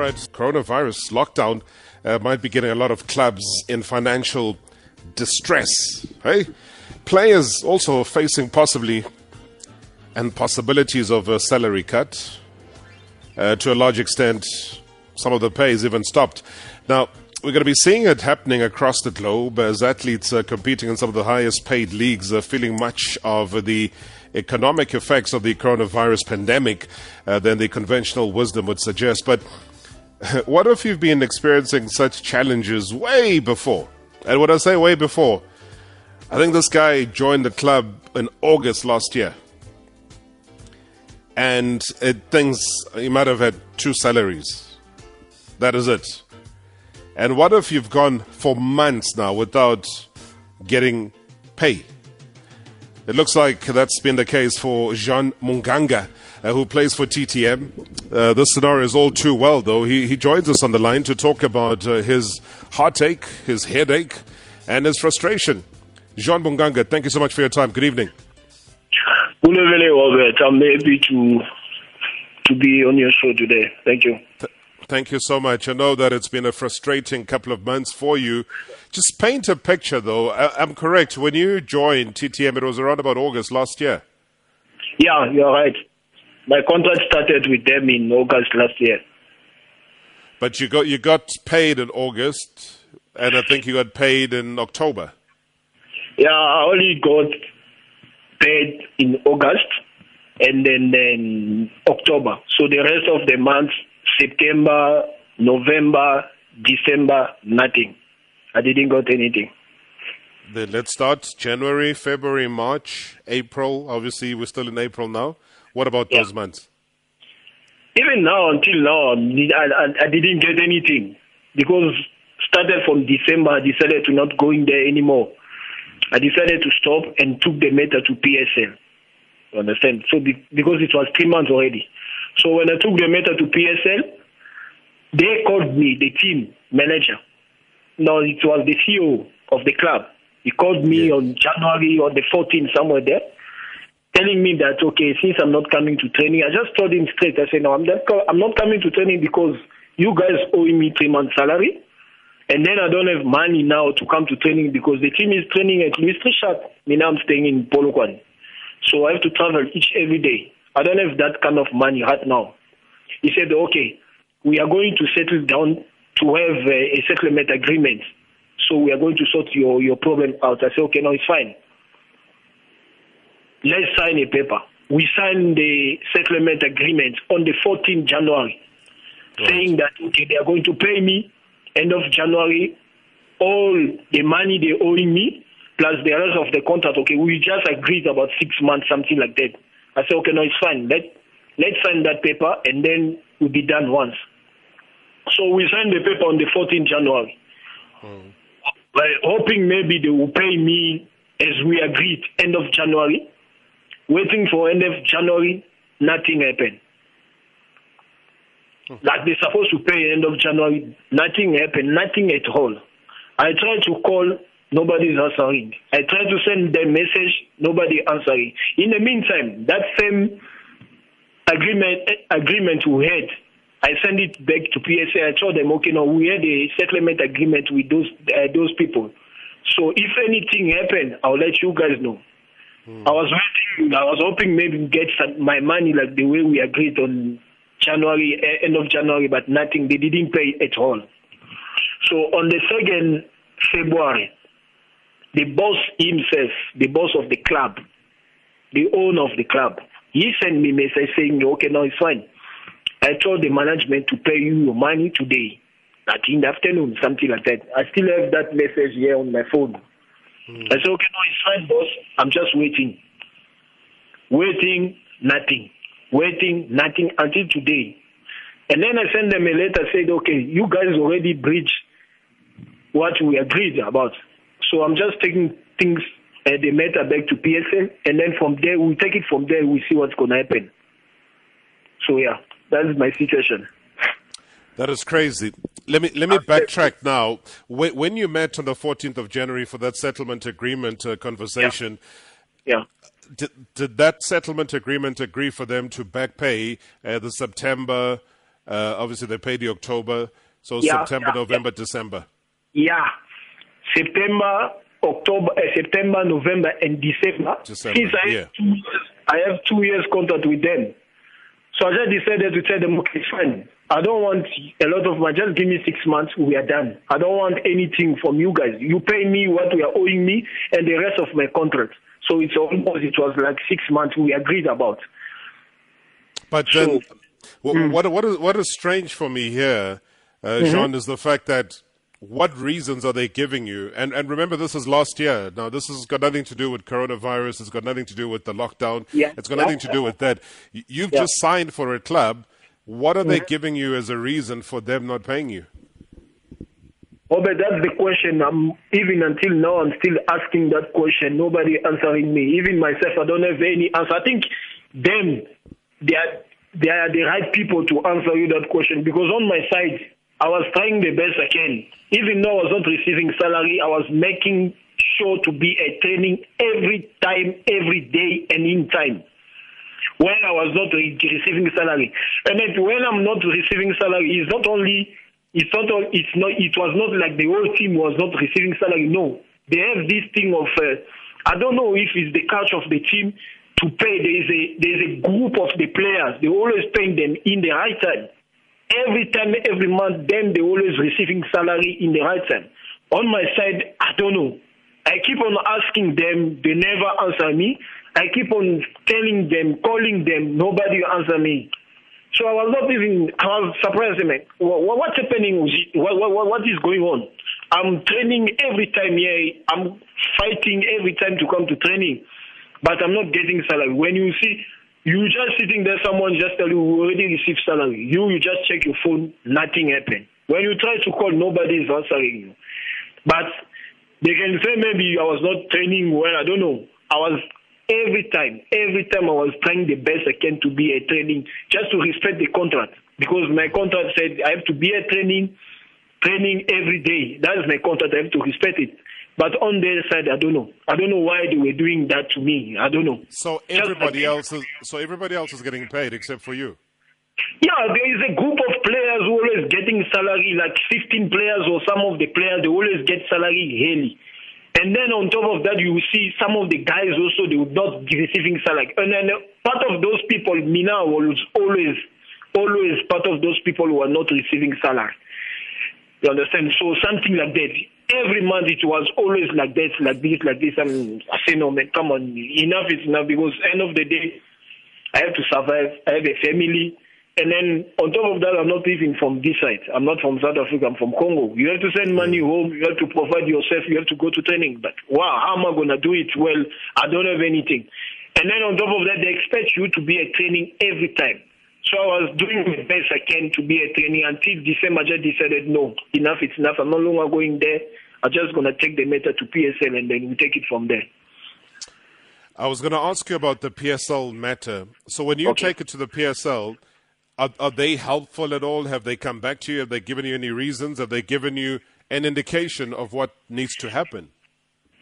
right, coronavirus lockdown uh, might be getting a lot of clubs in financial distress. Hey, players also facing possibly and possibilities of a salary cut. Uh, to a large extent, some of the pay is even stopped. Now, we're going to be seeing it happening across the globe as athletes are competing in some of the highest paid leagues are feeling much of the economic effects of the coronavirus pandemic uh, than the conventional wisdom would suggest. But what if you've been experiencing such challenges way before? And when I say way before, I think this guy joined the club in August last year. And it thinks he might have had two salaries. That is it. And what if you've gone for months now without getting pay? It looks like that's been the case for Jean Munganga, uh, who plays for TTM. Uh, this scenario is all too well, though. He, he joins us on the line to talk about uh, his heartache, his headache, and his frustration. Jean Munganga, thank you so much for your time. Good evening. Robert, I'm happy to to be on your show today. Thank you. Th- thank you so much. I know that it's been a frustrating couple of months for you. Just paint a picture, though. I- am correct. When you joined TTM, it was around about August last year. Yeah, you're right. My contract started with them in August last year. But you got you got paid in August, and I think you got paid in October. Yeah, I only got paid in August and then in October. So the rest of the months, September, November, December, nothing. I didn't got anything. Then let's start January, February, March, April. Obviously, we're still in April now. What about yeah. those months? Even now, until now, I, I, I didn't get anything because started from December. I decided to not going there anymore. I decided to stop and took the matter to PSL. You understand? So be, because it was three months already. So when I took the matter to PSL, they called me, the team manager. No, it was the CEO of the club. He called me yeah. on January on the 14th, somewhere there, telling me that, okay, since I'm not coming to training, I just told him straight. I said, no, I'm, not, I'm not coming to training because you guys owe me three months' salary. And then I don't have money now to come to training because the team is training at Trichardt. Me now I'm staying in Polokwane. So I have to travel each every day. I don't have that kind of money right now. He said, okay, we are going to settle down to have a, a settlement agreement. So we are going to sort your, your problem out. I said, okay, no, it's fine. Let's sign a paper. We signed the settlement agreement on the 14th January, right. saying that okay, they are going to pay me end of January all the money they owing me plus the rest of the contract. Okay, we just agreed about six months, something like that. I said, okay, no, it's fine. Let let's sign that paper and then we'll be done once. So we signed the paper on the 14th January. Mm. Hoping maybe they will pay me as we agreed end of January. Waiting for end of January, nothing happened. Mm. Like they're supposed to pay end of January, nothing happened, nothing at all. I tried to call, nobody's answering. I tried to send them message, nobody answering. In the meantime, that same agreement agreement we had I sent it back to PSL. I told them, okay, no, we had a settlement agreement with those uh, those people. So if anything happened, I'll let you guys know. Mm. I was waiting. I was hoping maybe get some, my money like the way we agreed on January, uh, end of January, but nothing. They didn't pay at all. So on the second February, the boss himself, the boss of the club, the owner of the club, he sent me a message saying, okay, now it's fine. I told the management to pay you your money today, like in the afternoon, something like that. I still have that message here on my phone. Mm. I said, okay, no, it's fine, boss. I'm just waiting. Waiting, nothing. Waiting, nothing until today. And then I sent them a letter said, okay, you guys already breached what we agreed about. So I'm just taking things, uh, the matter back to PSL, and then from there, we take it from there, we see what's going to happen. So, yeah. That is my situation. That is crazy. Let me let me backtrack now. When you met on the 14th of January for that settlement agreement uh, conversation, yeah. yeah. Did, did that settlement agreement agree for them to back pay uh, the September, Uh, obviously, they paid the October, so yeah, September, yeah, November, December. Yeah, September, October, uh, September, November, and December. December Since I, yeah. have two years, I have two years contract with them. So I just decided to tell them, okay, fine. I don't want a lot of money. Just give me six months. We are done. I don't want anything from you guys. You pay me what you are owing me and the rest of my contract. So it's almost, it was like six months we agreed about. But then, so, what, mm. what, what, is, what is strange for me here, uh, mm-hmm. Jean, is the fact that what reasons are they giving you? And and remember, this is last year. Now, this has got nothing to do with coronavirus. It's got nothing to do with the lockdown. Yeah. It's got nothing to do with that. You've yeah. just signed for a club. What are mm-hmm. they giving you as a reason for them not paying you? Oh, but that's the question. I'm even until now. I'm still asking that question. Nobody answering me. Even myself, I don't have any answer. I think them, they are they are the right people to answer you that question because on my side, I was trying the best I can. Even though I was not receiving salary, I was making sure to be at training every time, every day, and in time. When I was not receiving salary, and when I'm not receiving salary, it's not only it's not it's not it was not like the whole team was not receiving salary. No, they have this thing of uh, I don't know if it's the culture of the team to pay. There is a there is a group of the players. They always pay them in the right time every time, every month, then they always receiving salary in the right time. On my side, I don't know. I keep on asking them, they never answer me. I keep on telling them, calling them, nobody answer me. So I was not even, I was surprised, man. what's happening? What, what, what is going on? I'm training every time here. I'm fighting every time to come to training, but I'm not getting salary. When you see you just sitting there, someone just tell you, we already received salary. You, you just check your phone, nothing happened. When you try to call, nobody is answering you. But they can say maybe I was not training well, I don't know. I was every time, every time I was trying the best I can to be a training, just to respect the contract. Because my contract said I have to be a training, training every day. That is my contract, I have to respect it. But on their side, I don't know. I don't know why they were doing that to me. I don't know. So everybody else is so everybody else is getting paid except for you. Yeah, there is a group of players who always getting salary, like 15 players or some of the players, they always get salary yearly. And then on top of that, you will see some of the guys also, they would not be receiving salary. And then uh, part of those people, Mina was always, always part of those people who are not receiving salary. You understand? So something like that every month it was always like this, like this, like this. And I say, no, man, come on, enough is enough because end of the day, I have to survive. I have a family. And then on top of that, I'm not even from this side. I'm not from South Africa. I'm from Congo. You have to send money home. You have to provide yourself. You have to go to training. But wow, how am I going to do it? Well, I don't have anything. And then on top of that, they expect you to be at training every time. So I was doing the best I can to be a trainee until December. I just decided, no, enough is enough. I'm no longer going there. I'm just going to take the matter to PSL and then we take it from there. I was going to ask you about the PSL matter. So when you okay. take it to the PSL, are, are they helpful at all? Have they come back to you? Have they given you any reasons? Have they given you an indication of what needs to happen?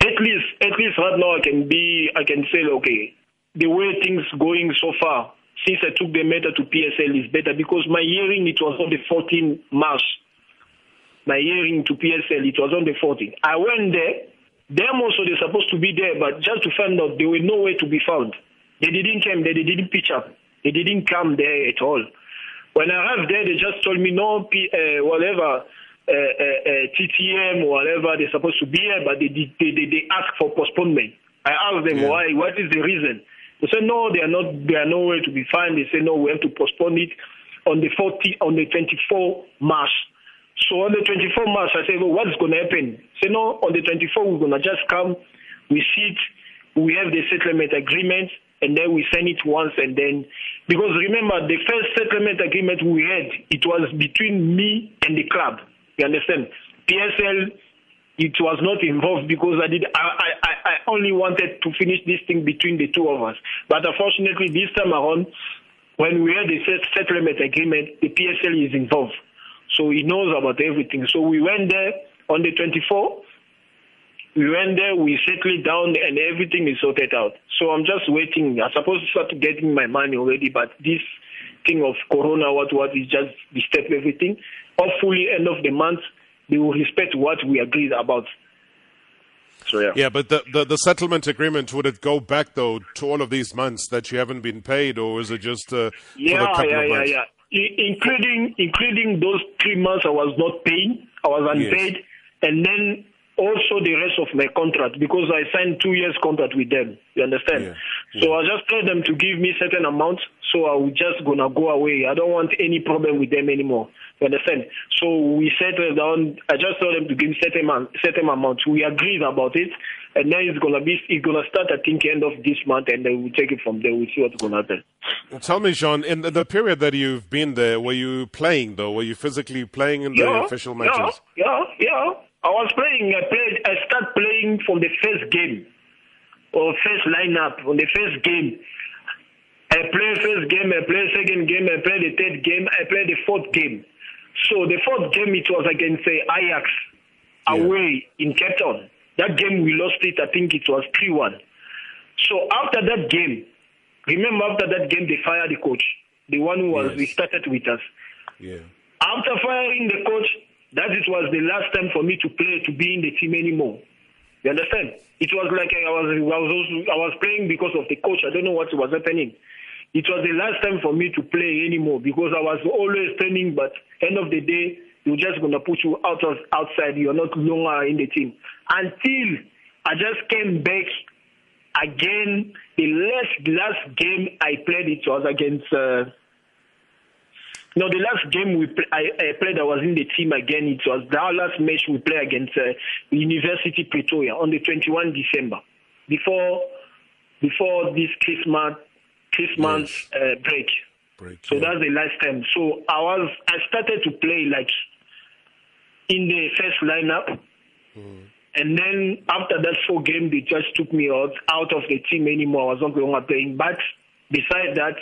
At least, at least right now I can be, I can say, okay, the way things going so far, since I took the matter to PSL is better because my hearing it was on the 14th March my hearing to PSL, it was on the 14th. I went there. Them also, they're supposed to be there, but just to find out, they were nowhere to be found. They didn't come there. They didn't pitch up. They didn't come there at all. When I arrived there, they just told me, no, uh, whatever, uh, uh, uh TTM or whatever, they're supposed to be here, but they, they, they, they asked for postponement. I asked them yeah. why, what is the reason? They said, no, they are not, they are nowhere to be found. They said, no, we have to postpone it on the 40, on the 24 March. So on the 24th March, I said, well, what's going to happen? Say, no, on the 24th, we're going to just come, we sit, we have the settlement agreement, and then we send it once, and then, because remember, the first settlement agreement we had, it was between me and the club. You understand? PSL, it was not involved because I did, I, I, I only wanted to finish this thing between the two of us. But unfortunately, this time around, when we had the settlement agreement, the PSL is involved. So he knows about everything. So we went there on the 24th. We went there, we settled down, and everything is sorted out. So I'm just waiting. I'm supposed to start getting my money already, but this thing of Corona, what what is just disturb everything. Hopefully, end of the month, they will respect what we agreed about. So yeah. Yeah, but the, the, the settlement agreement would it go back though to all of these months that you haven't been paid, or is it just uh, yeah, for the couple yeah, of yeah, months? yeah. I- including including those three months I was not paying, I was unpaid, and then also the rest of my contract because I signed two years contract with them. You understand? Yeah, So I just told them to give me certain amount, so I was just gonna go away. I don't want any problem with them anymore. You understand? So we settled down. I just told them to give certain amount, certain amount. We agreed about it, and now it's gonna be it's gonna start I think end of this month, and then we'll take it from there. We'll see what's gonna happen. Tell me, Jean, in the, the period that you've been there, were you playing though? Were you physically playing in the yeah, official matches? Yeah, yeah, yeah. I was playing. I played. I start playing from the first game, or first lineup on the first game. I play first game. I play second game. I play the third game. I play the fourth game. So the fourth game it was against say Ajax away in Cape Town. That game we lost it. I think it was three one. So after that game, remember after that game they fired the coach, the one who was Yes. we started with us. Yeah. After firing the coach, that it was the last time for me to play to be in the team anymore. You understand? It was like I was I was also, I was playing because of the coach. I don't know what was happening. It was the last time for me to play anymore because I was always training. But end of the day, you're just gonna put you out of outside. You're not longer in the team until I just came back again. The last last game I played it was against. Uh, no, the last game we pl- I, I played, I was in the team again. It was the last match we played against uh, University Pretoria on the 21 December, before before this Christmas Christmas uh, break. Break. So yeah. that's the last time. So I was I started to play like in the first lineup. And then after that four game, they just took me out out of the team anymore. I was not going to playing. But besides that,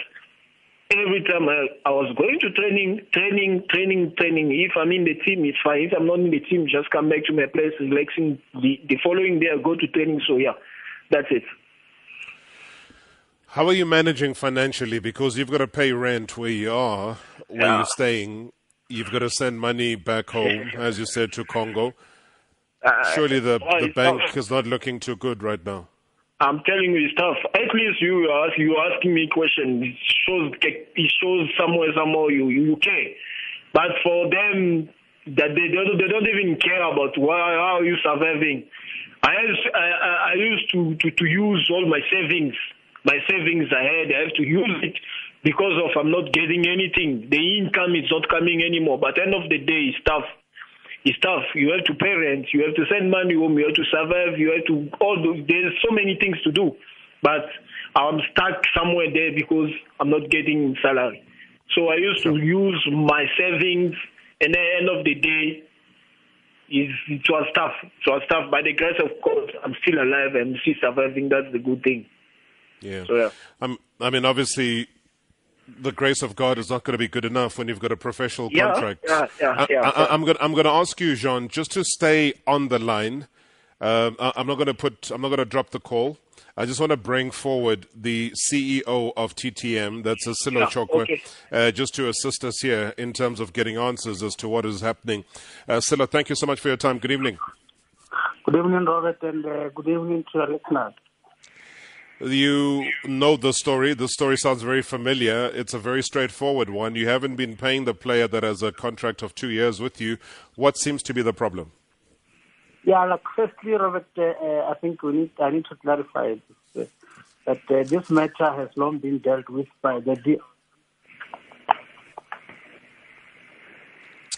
every time I, I was going to training, training, training, training. If I'm in the team, it's fine. If I'm not in the team, just come back to my place, relaxing. The, the following day, I go to training. So yeah, that's it. How are you managing financially? Because you've got to pay rent where you are, where Yeah. you're staying. You've got to send money back home, as you said, to Congo. Uh, Surely the, the bank is not looking too good right now. I'm telling you, it's tough. At least you are you asking me questions. It shows it shows somewhere somewhere you you care. But for them, that they don't they don't even care about why how are you surviving. I used, I, I I used to, to to use all my savings, my savings I had. I have to use it because of I'm not getting anything. The income is not coming anymore. But end of the day, it's tough it's tough. You have to pay rent. You have to send money home. You have to survive. You have to all. The, there's so many things to do, but I'm stuck somewhere there because I'm not getting salary. So I used to use my savings, and at the end of the day, is it was tough. It was tough. By the grace of God, I'm still alive and still surviving. That's the good thing. Yeah. So yeah. Um, I mean, obviously, the grace of God is not going to be good enough when you've got a professional Yeah, contract. yeah, yeah, I, yeah, I, yeah. I'm going. I'm going to ask you, Jean, just to stay on the line. Um, I, I'm not going to put. I'm not going to drop the call. I just want to bring forward the CEO of TTM, that's Asilo Yeah, Chokoe, okay. uh, just to assist us here in terms of getting answers as to what is happening. Uh, Sello, thank you so much for your time. Good evening. Good evening, Robert, and uh, good evening to your listeners. You know the story. The story sounds very familiar. It's a very straightforward one. You haven't been paying the player that has a contract of two years with you. What seems to be the problem? Yeah, like firstly, Robert, uh, uh, I think we need I need to clarify this, uh, that uh, this matter has long been dealt with by the D-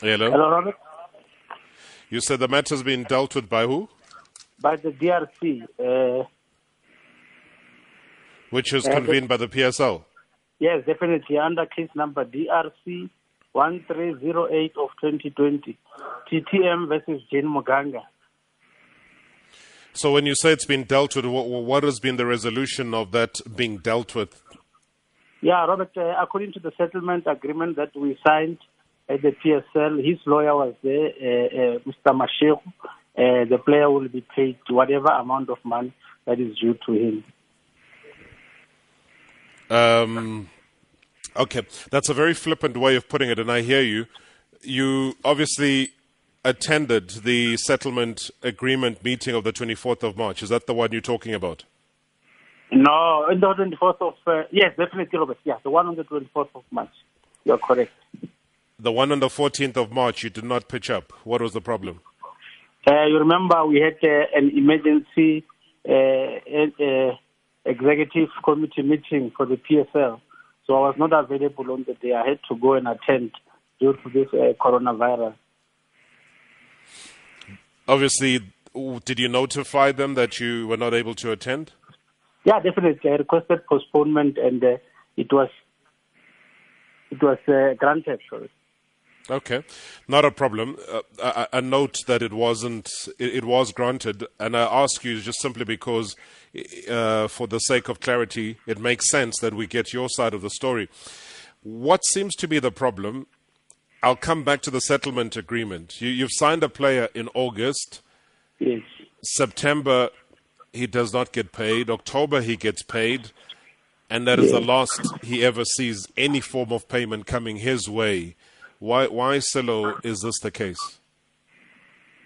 Hello? Hello, Robert, You said the matter's been dealt with by who? by the DRC. Which is convened by the PSL. yes, definitely under case number DRC one three zero eight of twenty twenty, TTM versus Jane Muganga. So when you say it's been dealt with, what, what has been the resolution of that being dealt with? Yeah, Robert, uh, according to the settlement agreement that we signed at the PSL, his lawyer was there, uh, uh, Mr. Mashego. Uh, the player will be paid whatever amount of money that is due to him. Um, Okay, that's a very flippant way of putting it, and I hear you. You obviously attended the settlement agreement meeting of the 24th of March. Is that the one you're talking about? No, on the 24th of, uh, yes, definitely, Robert. Yeah, the one on the 24th of March. You're correct. The one on the 14th of March, you did not pitch up. What was the problem? Uh, you remember we had uh, an emergency uh, uh, executive committee meeting for the PSL. So I was not available on the day. I had to go and attend due to this uh, coronavirus. Obviously, did you notify them that you were not able to attend? Yeah, definitely. I requested postponement, and uh, it was it was uh, granted. Sorry. Okay, not a problem. Uh, a, a, note that it wasn't, it, it, was granted, and I ask you just simply because, uh, for the sake of clarity, it makes sense that we get your side of the story. What seems to be the problem? I'll come back to the settlement agreement. You, you've signed a player in August. Yes. September, he does not get paid. October, he gets paid. And that is the last he ever sees any form of payment coming his way. Why, why, Sello, is this the case?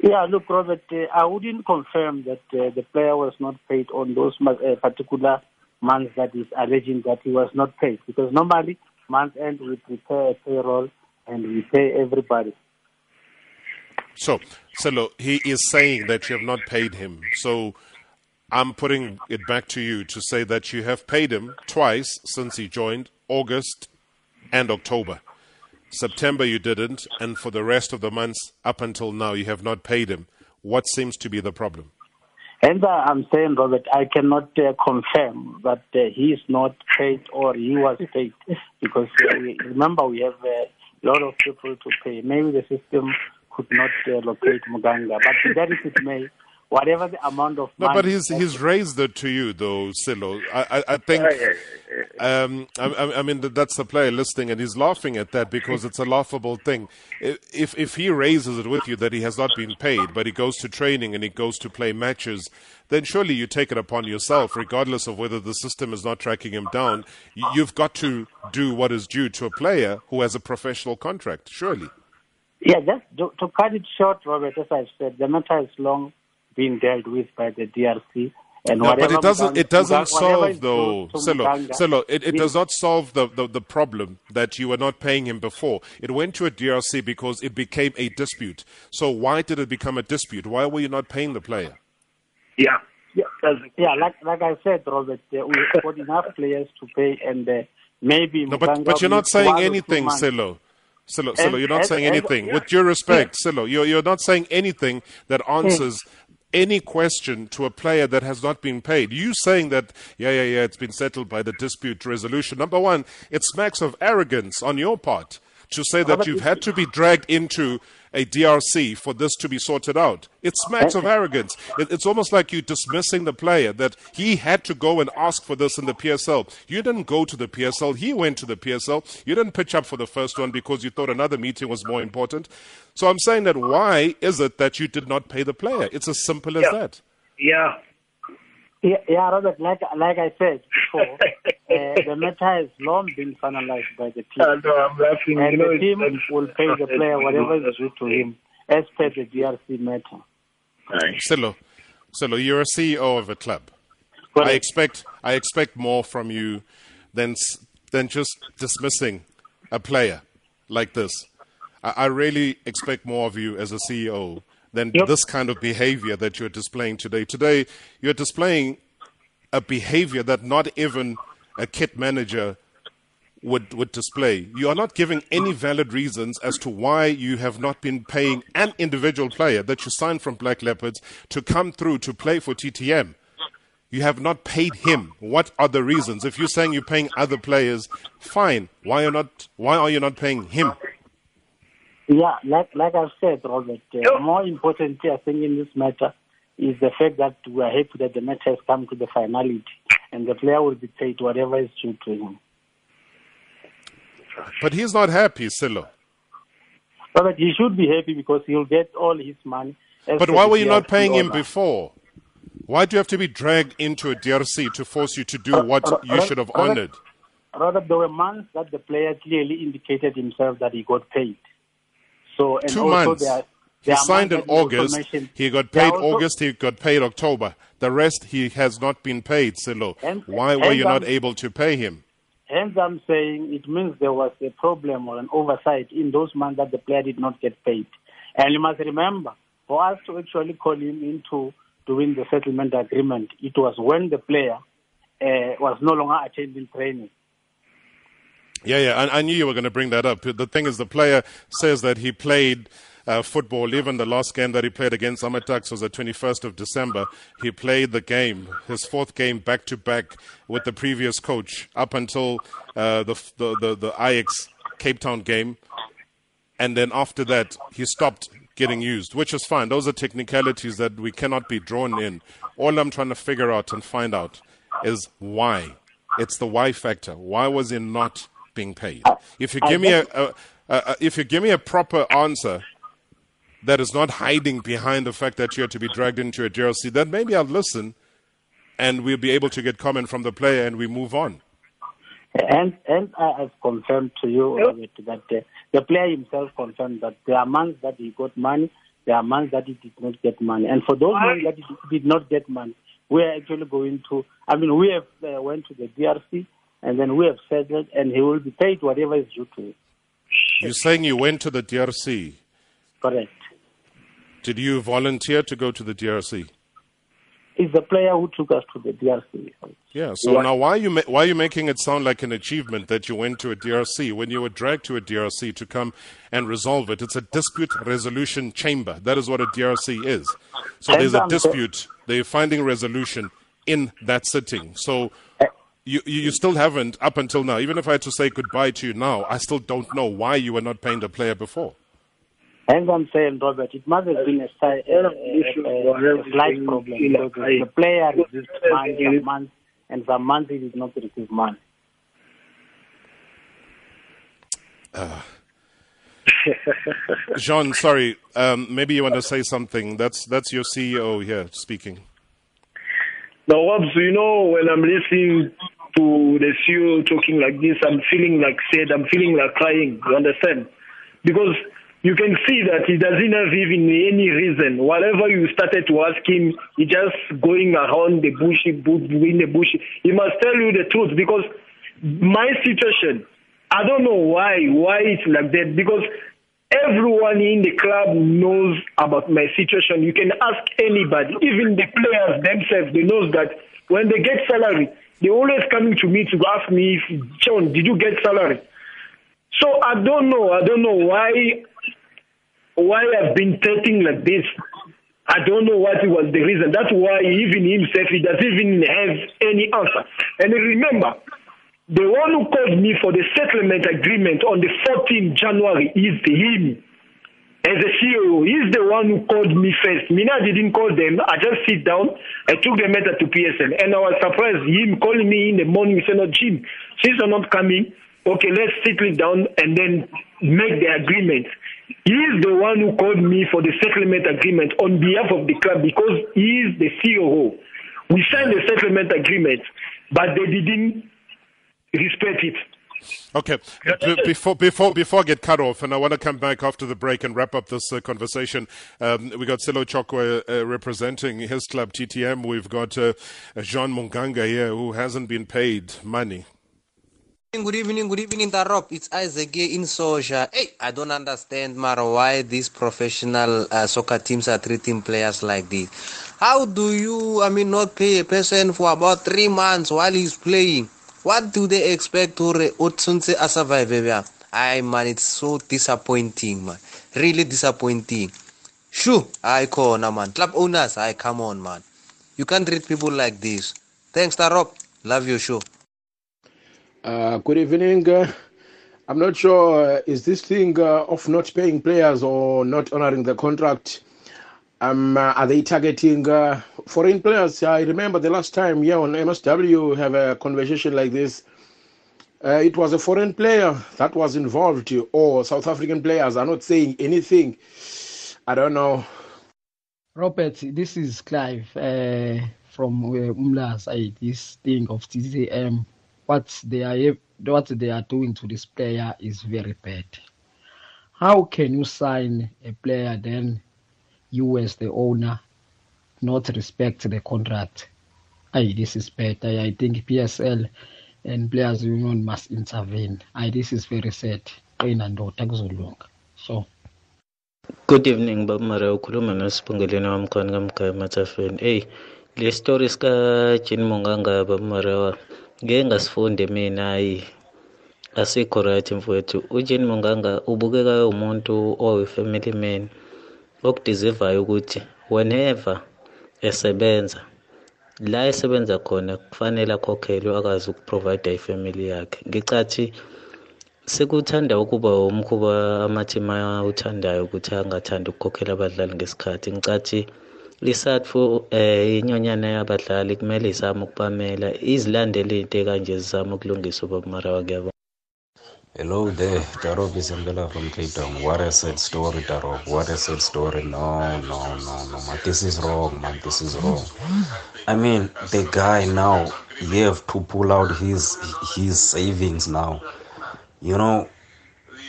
Yeah, look, Robert, uh, I wouldn't confirm that uh, the player was not paid on those uh, particular months that is alleging that he was not paid. Because normally, month end, we prepare a payroll and we pay everybody. So, Sello, he is saying that you have not paid him. So, I'm putting it back to you to say that you have paid him twice since he joined, August and October. September you didn't, and for the rest of the months up until now you have not paid him. What seems to be the problem? And I'm saying, Robert, I cannot uh, confirm that uh, he is not paid or he was paid because uh, remember we have a lot of people to pay. Maybe the system could not uh, locate Muganga, but that is it may whatever the amount of money. no, but he's he's raised it to you though, Sello. I I, I think um, I, I, mean that's the player listening, and he's laughing at that because it's a laughable thing. If if he raises it with you that he has not been paid, but he goes to training and he goes to play matches, then surely you take it upon yourself, regardless of whether the system is not tracking him down. You've got to do what is due to a player who has a professional contract. Surely. Yeah, just to, to cut it short, Robert, as I've said, the matter is long being dealt with by the DRC. And no, but it doesn't. It doesn't solve though, Sello. Sello, it, it does not solve the, the, the problem that you were not paying him before. It went to a DRC because it became a dispute. So why did it become a dispute? Why were you not paying the player? Yeah, yeah, yeah. Like like I said, Robert, uh, we've got enough players to pay, and uh, maybe. No, but but you're not saying anything, Sello. Sello, Sello, you're not and, saying and, anything. And, With due respect, yeah. Sello, you're, you're not saying anything that answers any question to a player that has not been paid. You saying that, yeah, yeah, yeah, it's been settled by the dispute resolution. Number one, it smacks of arrogance on your part to say that you've had to be dragged into a DRC for this to be sorted out. It smacks of arrogance. it's almost like you're dismissing the player that he had to go and ask for this in the PSL. You didn't go to the PSL. He went to the PSL. You didn't pitch up for the first one because you thought another meeting was more important. So I'm saying that why is it that you did not pay the player? It's as simple as yeah. that. Yeah. Yeah, yeah, Robert. Like like I said before, uh, the matter has long been finalized by the team. Uh, no, I'm laughing. And you know, the team will pay the player whatever is due to him as per the DRC matter. Right. Sello, Sello, you're a CEO of a club. I expect I expect more from you than than just dismissing a player like this. I, I really expect more of you as a CEO than yep. this kind of behavior that you're displaying today. Today, you're displaying a behavior that not even a kit manager would, would display. You are not giving any valid reasons as to why you have not been paying an individual player that you signed from Black Leopards to come through to play for TTM. You have not paid him. What are the reasons? If you're saying you're paying other players, fine. Why are not? Why are you not paying him? Yeah, like like I've said, Robert, uh, more importantly, I think in this matter is the fact that we are happy that the matter has come to the finality and the player will be paid whatever is due to him. But he's not happy, Sello. Robert, he should be happy because he'll get all his money. But why were you not paying him before? Why do you have to be dragged into a DRC to force you to do what you should have honored? Rather, there were months that the player clearly indicated himself that he got paid. So, and Two also months. There, he there signed in months that also August. He got paid August. He got paid October. The rest he has not been paid. Sello, And- why were you not I'm- able to pay him? Hence, I'm saying it means there was a problem or an oversight in those months that the player did not get paid. And you must remember, for us to actually call him into doing the settlement agreement, it was when the player uh, was no longer attending training. Yeah, yeah. I, I knew you were going to bring that up. The thing is, the player says that he played uh, football. Even the last game that he played against AmaTuks was the 21st of December. He played the game, his fourth game back to back with the previous coach up until uh, the, the, the, the Ajax Cape Town game. And then after that, he stopped getting used, which is fine. Those are technicalities that we cannot be drawn in. All I'm trying to figure out and find out is why. It's the why factor. Why was he not being paid? If you give me a, a, a if you give me a proper answer that is not hiding behind the fact that you had to be dragged into a DRC, then maybe I'll listen, and we'll be able to get comment from the player, and we move on. And and I have confirmed to you Robert, that uh, the player himself confirmed that there are months that he got money, there are months that he did not get money, and for those months that he did not get money, we are actually going to. I mean, we have uh, went to the DRC, and then we have settled, and he will be paid whatever is due to him. You're saying you went to the DRC. Correct. Did you volunteer to go to the DRC? It's the player who took us to the DRC. Yeah. So now, why are you ma- why are you making it sound like an achievement that you went to a DRC when you were dragged to a DRC to come and resolve it? It's a dispute resolution chamber. That is what a DRC is. So there's a dispute. They're finding resolution in that sitting. So. You, you still haven't up until now. Even if I had to say goodbye to you now, I still don't know why you were not paying the player before. As I'm saying, Robert, it must have been a, slight problem because the player received money some months, and some months he did not receive money. Jean, sorry, um, maybe you want to say something. That's that's your CEO here speaking. Now, Robs, you know, when I'm listening to the CEO talking like this, I'm feeling like sad. I'm feeling like crying. You understand? Because you can see that he doesn't have even any reason. Whatever you started to ask him, he just going around the bush, in the bush. He must tell you the truth because my situation, I don't know why, why it's like that. Because everyone in the club knows about my situation. You can ask anybody, even the players themselves. They know that when they get salary, they always coming to me to ask me, if, John, did you get salary? So I don't know. I don't know why why I've been treating like this. I don't know what was the reason. That's why even himself he doesn't even have any answer. And remember, the one who called me for the settlement agreement on the 14th January is him. As a CEO, he's the one who called me first. Mina didn't call them. I just sit down. I took the matter to PSL, and I was surprised. Him calling me in the morning. He said, "No, Jim, since you're not coming, okay, let's settle down and then make the agreement." He is the one who called me for the settlement agreement on behalf of the club because he is the CEO. We signed the settlement agreement, but they didn't respect it. Okay. B- before before before I get cut off, and I want to come back after the break and wrap up this uh, conversation. Um, we got Sello Chokoe uh, representing his club TTM. We've got uh, Jean Munganga here who hasn't been paid money. Good evening, good evening, Tarop. It's Isaac here in Soja. Hey, I don't understand, Mara, why these professional uh, soccer teams are treating players like this. How do you, I mean, not pay a person for about three months while he's playing? What do they expect to re- Otsunse a survive? I man, it's so disappointing, man. Really disappointing. Shoo, I call now, man. Club owners, I come on, man. You can't treat people like this. Thanks, Tarop. Love your show. Uh, good evening. Uh, I'm not sure, uh, is this thing uh, of not paying players or not honoring the contract, um, uh, are they targeting uh, foreign players? I remember the last time here on MSW have a conversation like this. Uh, it was a foreign player that was involved, or South African players are not saying anything. I don't know. Robert, this is Clive uh, from uh, Umlazi. This thing of TTM what they are what they are doing to this player is very bad. How can you sign a player then you as the owner not respect the contract? Aye, this is bad. I, I think PSL and players union must intervene. Aye, this is very sad. Kuyinandoda kuzolunga. So Good evening babamara ukhuluma nosibongeleni wami khona kamgaya mathafeni eyi le story sika Jean Monganga babamara ngeke ngasifunde mina hayi asikho right mfowethu uJean Monganga ubukeka umuntu oyi-family man okudeservayo ukuthi whenever esebenza. La esebenza khona kufanele akhokhelwe akwazi ukuprovide ifamily yakhe. Ngicathi sekuthanda ukuba umkhuba amathima awuthandayo ukuthi angathandi ukukhokhela abadlali ngesikhathi. Ngicathi lisatfu eh inyonyana yabadlali kumele izame ukubamela izilandele into ekanje zizame ukulungisa ubabumara wakuyabo Hello there, Darob Isambela from Cape Town. What a sad story, Darob. What a sad story. No, no, no, no, man. This is wrong, man. This is wrong. I mean, the guy now, he have to pull out his his savings now. You know,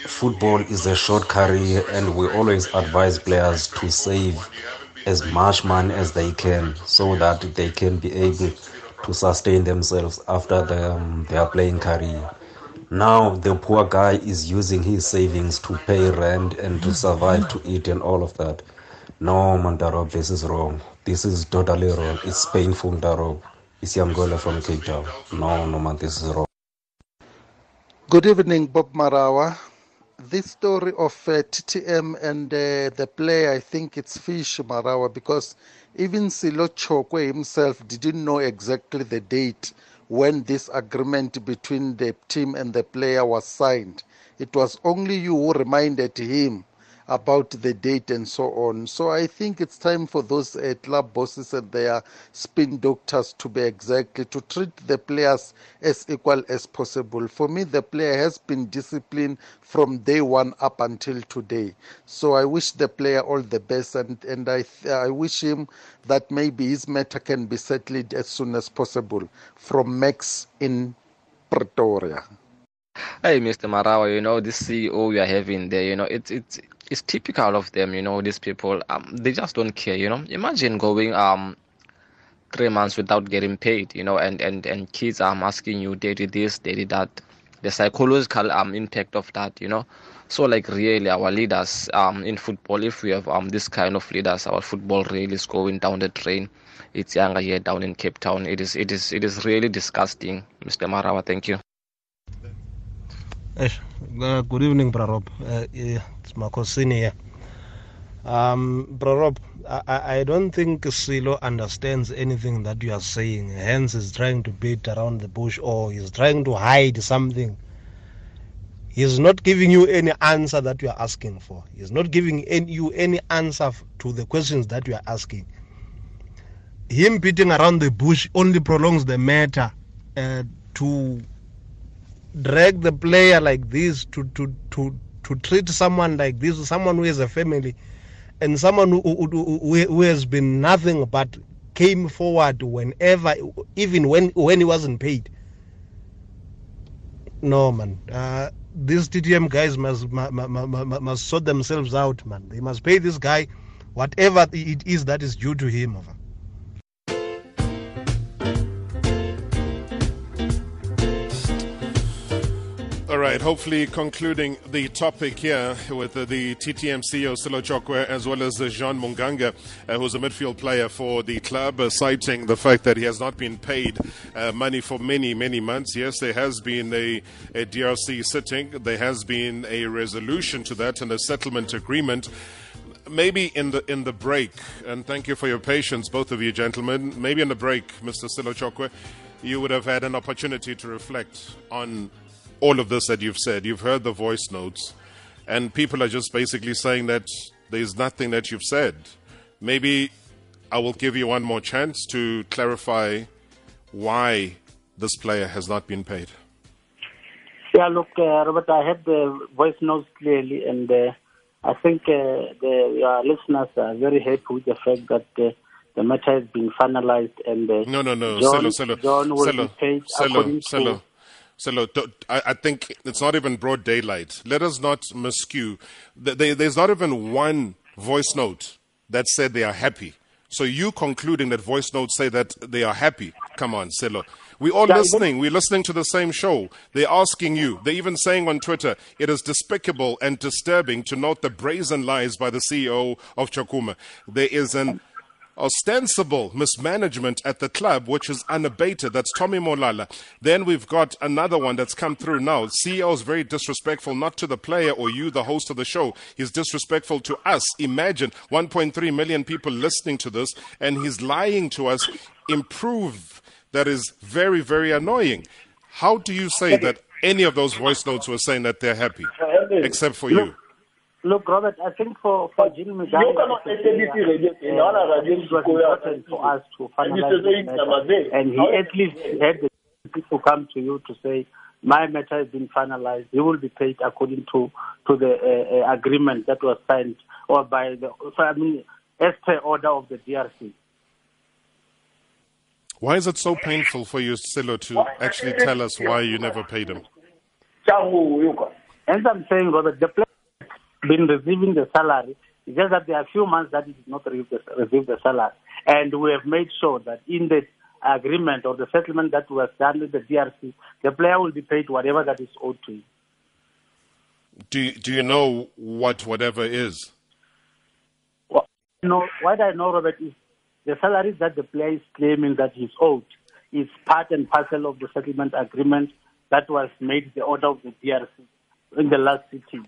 football is a short career, and we always advise players to save as much money as they can so that they can be able to sustain themselves after the, um, their playing career. Now the poor guy is using his savings to pay rent and to survive, to eat, and all of that. No, man, Darob, this is wrong. This is totally wrong. It's painful, Darob. It's Yamgola from Cape Town. No, no, man, this is wrong. Good evening, Bob Marawa. This story of uh, TTM and uh, the play, I think it's Fish Marawa because even Sello Chokoe himself didn't know exactly the date when this agreement between the team and the player was signed. It was only you who reminded him about the date and so on. So I think it's time for those uh, club bosses and their spin doctors to be exactly to treat the players as equal as possible. For me, the player has been disciplined from day one up until today. So I wish the player all the best, and and I I wish him that maybe his matter can be settled as soon as possible. From Max in Pretoria. Hey, Mr. Marawa, you know, this CEO we are having there, you know, it's it's it's typical of them, you know, these people. Um, they just don't care, you know. Imagine going um three months without getting paid, you know, and and and kids are um, asking you, daddy this, daddy that. The psychological um impact of that, you know. So like really, our leaders um in football, if we have um this kind of leaders, our football really is going down the drain. It's younger here down in Cape Town. It is it is it is really disgusting, Mr. Marawa. Thank you. Uh, good evening, Brarob. Uh, it's Makosini here. Um, Brarob, I, I don't think Sello understands anything that you are saying. Hence, he's trying to beat around the bush or he's trying to hide something. He's not giving you any answer that you are asking for. He's not giving any, you any answer to the questions that you are asking. Him beating around the bush only prolongs the matter uh, to drag the player like this to to to to treat someone like this someone who has a family and someone who, who, who, who has been nothing but came forward whenever even when when he wasn't paid. No man. Uh, these TTM guys must must, must must sort themselves out man. They must pay this guy whatever it is that is due to him All right, hopefully concluding the topic here with the TTM CEO Sello Chokoe as well as Jean Munganga, uh, who's a midfield player for the club, uh, citing the fact that he has not been paid uh, money for many, many months. Yes, there has been a, a DRC sitting, there has been a resolution to that and a settlement agreement maybe in the in the break, and thank you for your patience, both of you gentlemen. Maybe in the break, Mr. Sello Chokoe, you would have had an opportunity to reflect on all of this that you've said. You've heard the voice notes, and people are just basically saying that there's nothing that you've said. Maybe I will give you one more chance to clarify why this player has not been paid. Yeah, look, uh, Robert, I heard the voice notes clearly, and uh, I think uh, the, your listeners are very happy with the fact that uh, the matter has been finalized and uh, No, no, no. John, Sello, Sello, John will Sello, be paid Sello, according Sello. to So look, I, I think it's not even broad daylight. Let us not miscue. There's not even one voice note that said they are happy. So you concluding that voice notes say that they are happy. Come on, Sello. We're all listening. We're listening to the same show. They're asking you. They're even saying on Twitter, it is despicable and disturbing to note the brazen lies by the CEO of Chakuma. There is an ostensible mismanagement at the club, which is unabated. That's Tommy Molala. Then we've got another one that's come through now. CEO is very disrespectful, not to the player or you, the host of the show. He's disrespectful to us. Imagine 1.3 million people listening to this, and he's lying to us. Improve. That is very, very annoying. How do you say that any of those voice notes were saying that they're happy, except for you? Look, Robert, I think for, for Jean Munganga, it was important for us to finalize the matter. And he at least had the people come to you to say, my matter has been finalized. He will be paid according to, to the uh, uh, agreement that was signed or by the, I mean, as per order of the DRC. Why is it so painful for you, Sello, to actually tell us why you never paid him? As I'm saying, Robert, the been receiving the salary. It's just that there are a few months that he did not receive the, receive the salary. And we have made sure that in the agreement or the settlement that was done with the DRC, the player will be paid whatever that is owed to him. Do you, do you know what whatever is? Well, you know, what I know, Robert, is the salaries that the player is claiming that he's owed is part and parcel of the settlement agreement that was made the order of the DRC in the last sitting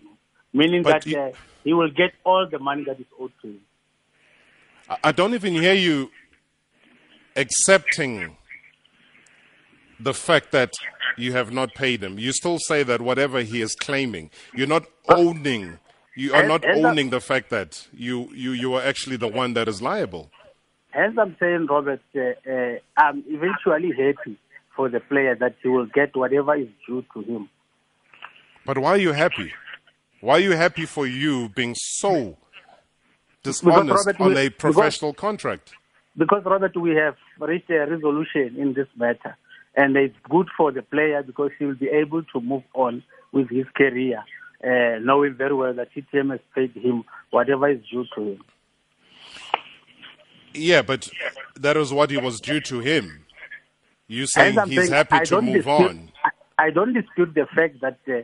meaning but that he, uh, he will get all the money that is owed to him. I don't even hear you accepting the fact that you have not paid him. You still say that whatever he is claiming, you're not owning. You are not owning the fact that you, you, you are actually the one that is liable. As I'm saying, Robert, uh, uh, I'm eventually happy for the player that he will get whatever is due to him. But why are you happy? Why are you happy for you being so dishonest Robert, on we, a professional because, contract? Because, Robert, we have reached a resolution in this matter. And it's good for the player because he will be able to move on with his career, uh, knowing very well that TTM has paid him whatever is due to him. Yeah, but that was what he was due to him. You saying he's saying, happy to move dispute, on. I, I, don't dispute the fact that uh,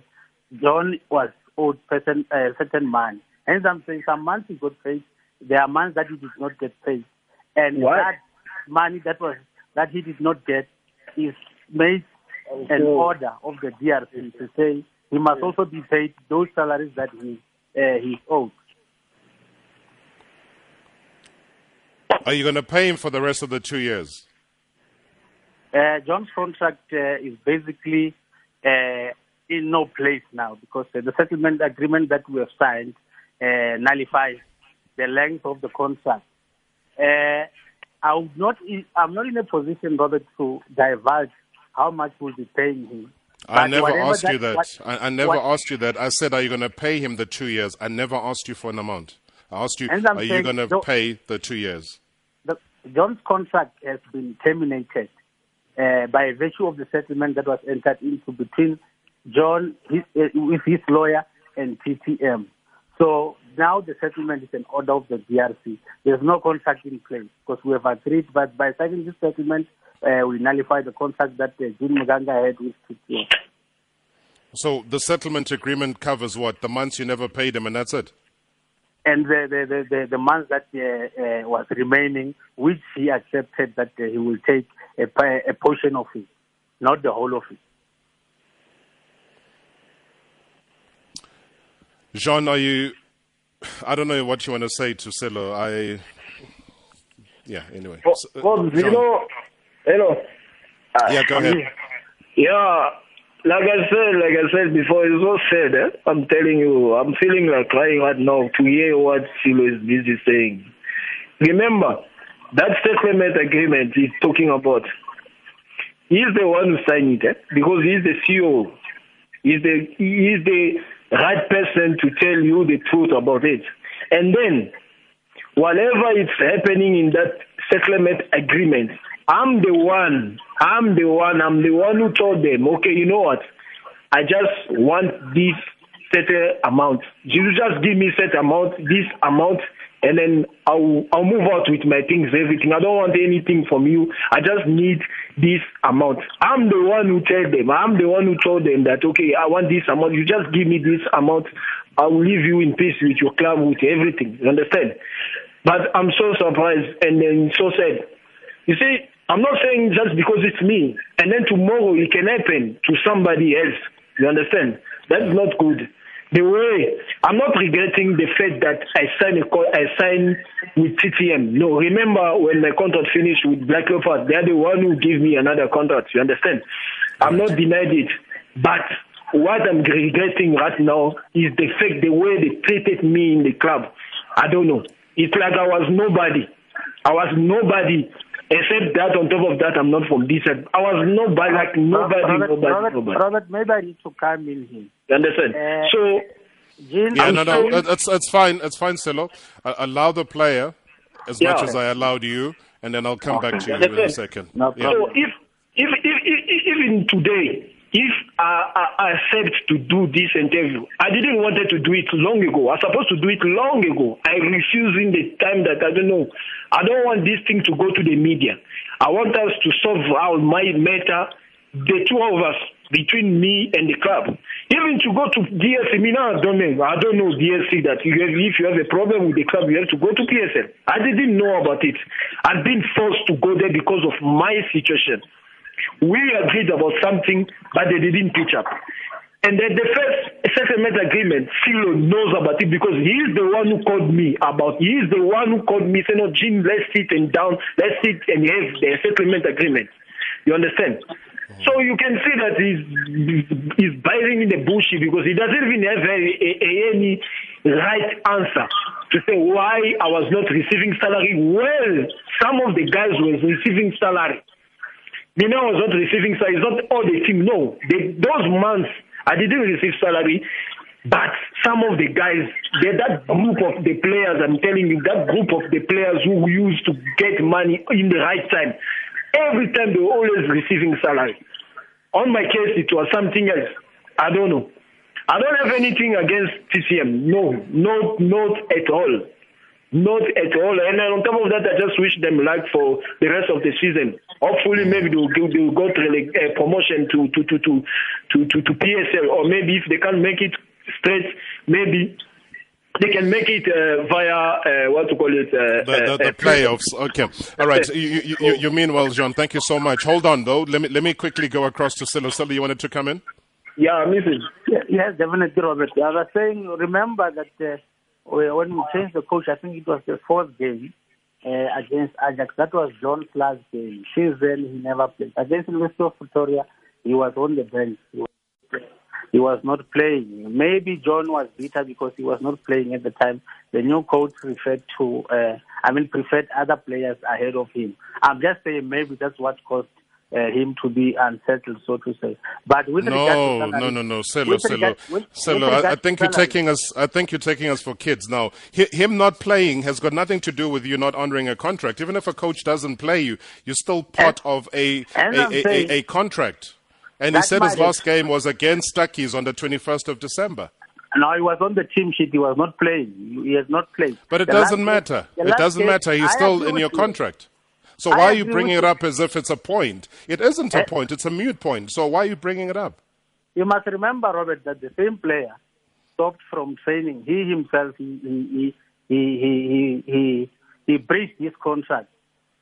John was owed certain, uh, certain money. Hence, I'm saying some months he got paid. There are months that he did not get paid. And what? that money that was that he did not get is made okay. an order of the DRC to say he must also be paid those salaries that he uh, he owed. Are you going to pay him for the rest of the two years? Uh, John's contract uh, is basically uh, in no place now because uh, the settlement agreement that we have signed uh, nullifies the length of the contract. Uh, I would not, I'm not in a position, Robert, to divulge how much we'll be paying him. I never asked that, you that. What, I, I, never what, asked you that. I said, are you going to pay him the two years? I never asked you for an amount. I asked you, are saying, you going to pay the two years? The, John's contract has been terminated uh, by virtue of the settlement that was entered into between John his, uh, with his lawyer and TTM. So now the settlement is an order of the DRC. There's no contract in place because we have agreed, but by signing this settlement, uh, we nullify the contract that uh, Jean Munganga had with TTM. So the settlement agreement covers what? The months you never paid him, and that's it? And the, the, the, the, months that uh, uh, was remaining, which he accepted that uh, he will take a, a portion of it, not the whole of it. Jean, are you? I don't know what you want to say to Sello. I, yeah. Anyway, well, you know, hello. yeah, go ahead. Yeah, like I said, like I said before, it's so sad. Eh? I'm telling you, I'm feeling like crying right now to hear what Sello is busy saying. Remember, that settlement agreement he's talking about. He's the one who signed it eh? because he's the CEO. He's the he's the right person to tell you the truth about it. And then, whatever is happening in that settlement agreement I'm the one. I'm the one. I'm the one who told them, okay, you know what? I just want this certain amount. You just give me certain amount, this amount, and then I'll I'll move out with my things, everything. I don't want anything from you. I just need this amount. I'm the one who told them. I'm the one who told them that okay, I want this amount. You just give me this amount. I will leave you in peace with your club, with everything. You understand? But I'm so surprised and then so sad. You see, I'm not saying just because it's me, and then tomorrow it can happen to somebody else. You understand? That's not good the way I'm not regretting the fact that I signed a co- I signed with TTM. No, remember when my contract finished with Black Leopard, they're the one who gave me another contract. You understand? I'm not denied it, but what I'm regretting right now is the fact the way they treated me in the club. I don't know. It's like I was nobody. I was nobody. Except that, on top of that, I'm not from this side. I was nobody, like nobody, Robert, nobody, Robert, nobody. Robert, maybe I need to come in here. You understand? Uh, so, Jean, Yeah, I'm no, no, saying- it- it's it's fine. It's fine, Sello. Uh, allow the player as much as I allowed you, and then I'll come back to you in a second. No Yeah. So if if, if, if even today, if I, I I accept to do this interview, I didn't wanted to do it long ago. I was supposed to do it long ago. I refuse in the time that I don't know. I don't want this thing to go to the media. I want us to solve our my matter, the two of us, between me and the club. Even to go to DRC, me now, I don't know. I don't know DRC that you have, if you have a problem with the club, you have to go to PSL. I didn't know about it. I've been forced to go there because of my situation. We agreed about something, but they didn't pitch up. And then the first settlement agreement, Philo knows about it because he is the one who called me about. He is the one who called me, saying, oh, "No, Jim, let's sit and down, let's sit and have the settlement agreement." You understand? So you can see that he's he's biting in the bush because he doesn't even have a, a, a, any right answer to say why I was not receiving salary. Well, some of the guys were receiving salary. Mina was not receiving salary. It's not all the team. No, those months I didn't receive salary, but some of the guys, that group of the players. I'm telling you, that group of the players who used to get money in the right time. Every time they were always receiving salary. On my case, it was something else. I don't know. I don't have anything against TTM. No, not not at all. Not at all. And then on top of that, I just wish them luck for the rest of the season. Hopefully, maybe they will go, they will go to uh, promotion to to, to, to, to, to to PSL, or maybe if they can't make it straight, maybe they can make it uh, via uh, what to call it uh, The, the, uh, the uh, playoffs. Okay. All right. You, you, you, you mean well, John. Thank you so much. Hold on, though. Let me let me quickly go across to Sello. Sello, you wanted to come in? Yeah, Mrs. Ye- Yes, definitely, Robert. I was saying, remember that uh, when we changed the coach, I think it was the fourth game uh, against Ajax. That was John's last game. Since then, he never played. Against University of Pretoria, he was on the bench. He was, not playing. Maybe John was bitter because he was not playing at the time. The new coach referred to, uh, I mean, preferred other players ahead of him. I'm just saying maybe that's what caused uh, him to be unsettled, so to say. But with regard to No, salary- no, no, no, Sello, with Sello, regard- with- Sello. with I, I think you're taking us. I think you're taking us for kids now. Hi- Him not playing has got nothing to do with you not honoring a contract. Even if a coach doesn't play you, you're still part of a and a, a, saying- a, a contract. And he said his last game was against Stuckies on the 21st of December. No, he was on the team sheet. He was not playing. He has not played. But it The doesn't matter. It doesn't game- matter. He's I still in your contract. So I why are you bringing it up as if it's a point? It isn't a Eh? point. It's a mute point. So why are you bringing it up? You must remember, Robert, that the same player stopped from training. He himself, he he he he he, he, he breached his contract,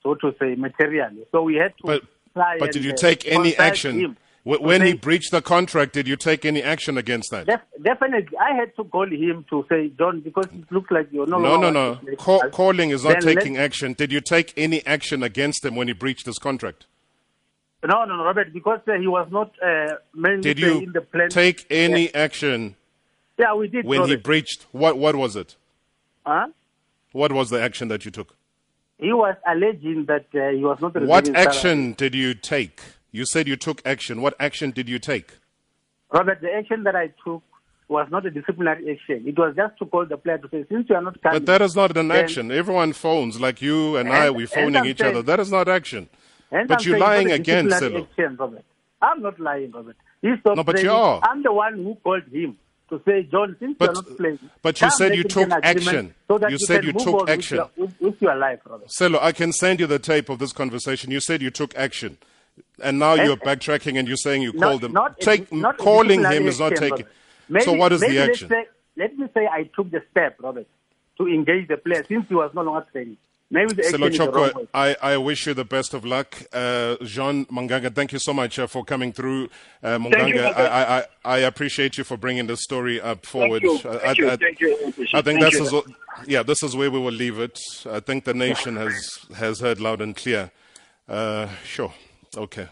so to say, materially. So we had to. But but did you uh, take any action him When he breached the contract? Did you take any action against that? Def- definitely, I had to call him to say, John, because it looks like you're no No, no, no. play Ca- for us. calling is not Then taking action. Did you take any action against him when he breached his contract? No, no, no, Robert, because uh, he was not uh, mainly Did you in the plan. Did you take any Yeah, action yeah we did. when he breached? What what was it? Huh? What was the action that you took? He was alleging that uh, he was not What action salary. did you take? You said you took action. What action did you take? Robert, the action that I took was not a disciplinary action. It was just to call the player to say, since you are not coming. But that is not an action. Everyone phones, like you and I, we're phoning each saying- other. That is not action. But I'm you're lying not again, action, Robert. I'm not lying, Robert. He stopped No, but you are. I'm the one who called him to say, John, since But- you're not playing, but you said you took get an agreement action. So You you said you took on with action. your- With, with your life, Robert. Sello, I can send you the tape of this conversation. You said you took action. And now Eh, you're backtracking and you're saying you called him. not Take, not calling him is not taking. Maybe, so what is the let's action? Say, let me say I took the step, Robert, to engage the player since he was no longer training. Maybe the action Sello is the wrong Chokoe. I, I wish you the best of luck. Uh, Jean Munganga, thank you so much uh, for coming through. Uh, Thank you, I, I, I, appreciate you for bringing the story up forward. Thank you. Uh, Thank I, you. I, Thank you. I think Thank is, yeah, this is where we will leave it. I think the nation has, has heard loud and clear. Uh, sure. Okay.